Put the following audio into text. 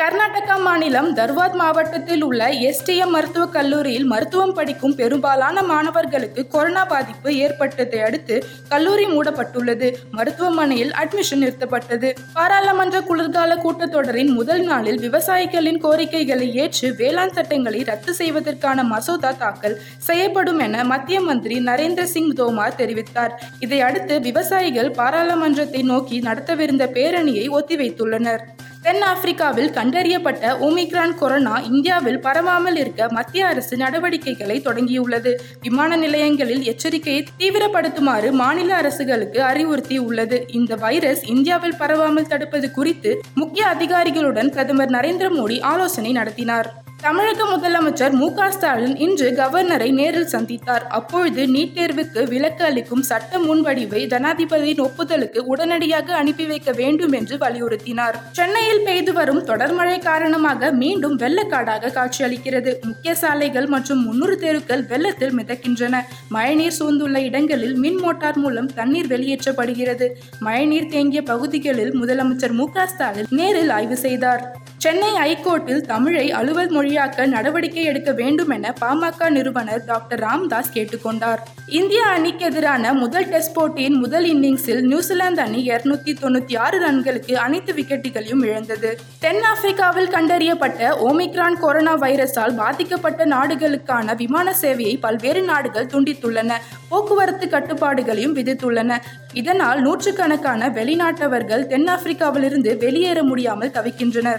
கர்நாடகா மாநிலம் தர்வாத் மாவட்டத்தில் உள்ள எஸ்டிஎம் மருத்துவக் கல்லூரியில் மருத்துவம் படிக்கும் பெரும்பாலான மாணவர்களுக்கு கொரோனா பாதிப்பு ஏற்பட்டதை அடுத்து கல்லூரி மூடப்பட்டுள்ளது. மருத்துவமனையில் அட்மிஷன் நிறுத்தப்பட்டது. பாராளுமன்ற குளிர்கால கூட்டத்தொடரின் முதல் நாளில் விவசாயிகளின் கோரிக்கைகளை ஏற்று வேளாண் சட்டங்களை ரத்து செய்வதற்கான மசோதா தாக்கல் செய்யப்படும் என மத்திய மந்திரி நரேந்திர சிங் தோமார் தெரிவித்தார். இதையடுத்து விவசாயிகள் பாராளுமன்றத்தை நோக்கி நடத்தவிருந்த பேரணியை ஒத்திவைத்துள்ளனர். தென் ஆப்பிரிக்காவில் கண்டறியப்பட்ட ஓமிக்ரான் கொரோனா இந்தியாவில் பரவாமல் இருக்க மத்திய அரசு நடவடிக்கைகளை தொடங்கியுள்ளது. விமான நிலையங்களில் எச்சரிக்கையை தீவிரப்படுத்துமாறு மாநில அரசுகளுக்கு அறிவுறுத்தியுள்ளது. இந்த வைரஸ் இந்தியாவில் பரவாமல் தடுப்பது குறித்து முக்கிய அதிகாரிகளுடன் பிரதமர் நரேந்திர மோடி ஆலோசனை நடத்தினார். தமிழக முதலமைச்சர் மு க ஸ்டாலின் இன்று கவர்னரை நேரில் சந்தித்தார். அப்பொழுது நீட் தேர்வுக்கு விலக்கு அளிக்கும் சட்ட முன்வடிவை ஜனாதிபதியின் ஒப்புதலுக்கு உடனடியாக அனுப்பி வைக்க வேண்டும் என்று வலியுறுத்தினார். சென்னையில் பெய்து வரும் தொடர் மழை காரணமாக மீண்டும் வெள்ளக்காடாக காட்சியளிக்கிறது. முக்கிய சாலைகள் மற்றும் முன்னூறு தெருக்கள் வெள்ளத்தில் மிதக்கின்றன. மழைநீர் சூழ்ந்துள்ள இடங்களில் மின் மோட்டார் மூலம் தண்ணீர் வெளியேற்றப்படுகிறது. மழைநீர் தேங்கிய பகுதிகளில் முதலமைச்சர் மு க ஸ்டாலின் நேரில் ஆய்வு செய்தார். சென்னை ஐகோர்ட்டில் தமிழை அலுவல் மொழியாக்க நடவடிக்கை எடுக்க வேண்டும் என பாமக நிறுவனர் டாக்டர் ராம்தாஸ் கேட்டுக்கொண்டார். இந்திய அணிக்கு எதிரான முதல் டெஸ்ட் போட்டியின் முதல் இன்னிங்ஸில் நியூசிலாந்து அணி இருநூத்தி தொண்ணூத்தி ஆறு ரன்களுக்கு அனைத்து விக்கெட்டுகளையும் இழந்தது. தென்னாப்பிரிக்காவில் கண்டறியப்பட்ட ஓமிக்ரான் கொரோனா வைரஸால் பாதிக்கப்பட்ட நாடுகளுக்கான விமான சேவையை பல்வேறு நாடுகள் துண்டித்துள்ளன. போக்குவரத்து கட்டுப்பாடுகளையும் விதித்துள்ளன. இதனால் நூற்றுக்கணக்கான வெளிநாட்டவர்கள் தென்னாப்பிரிக்காவிலிருந்து வெளியேற முடியாமல் தவிக்கின்றனர்.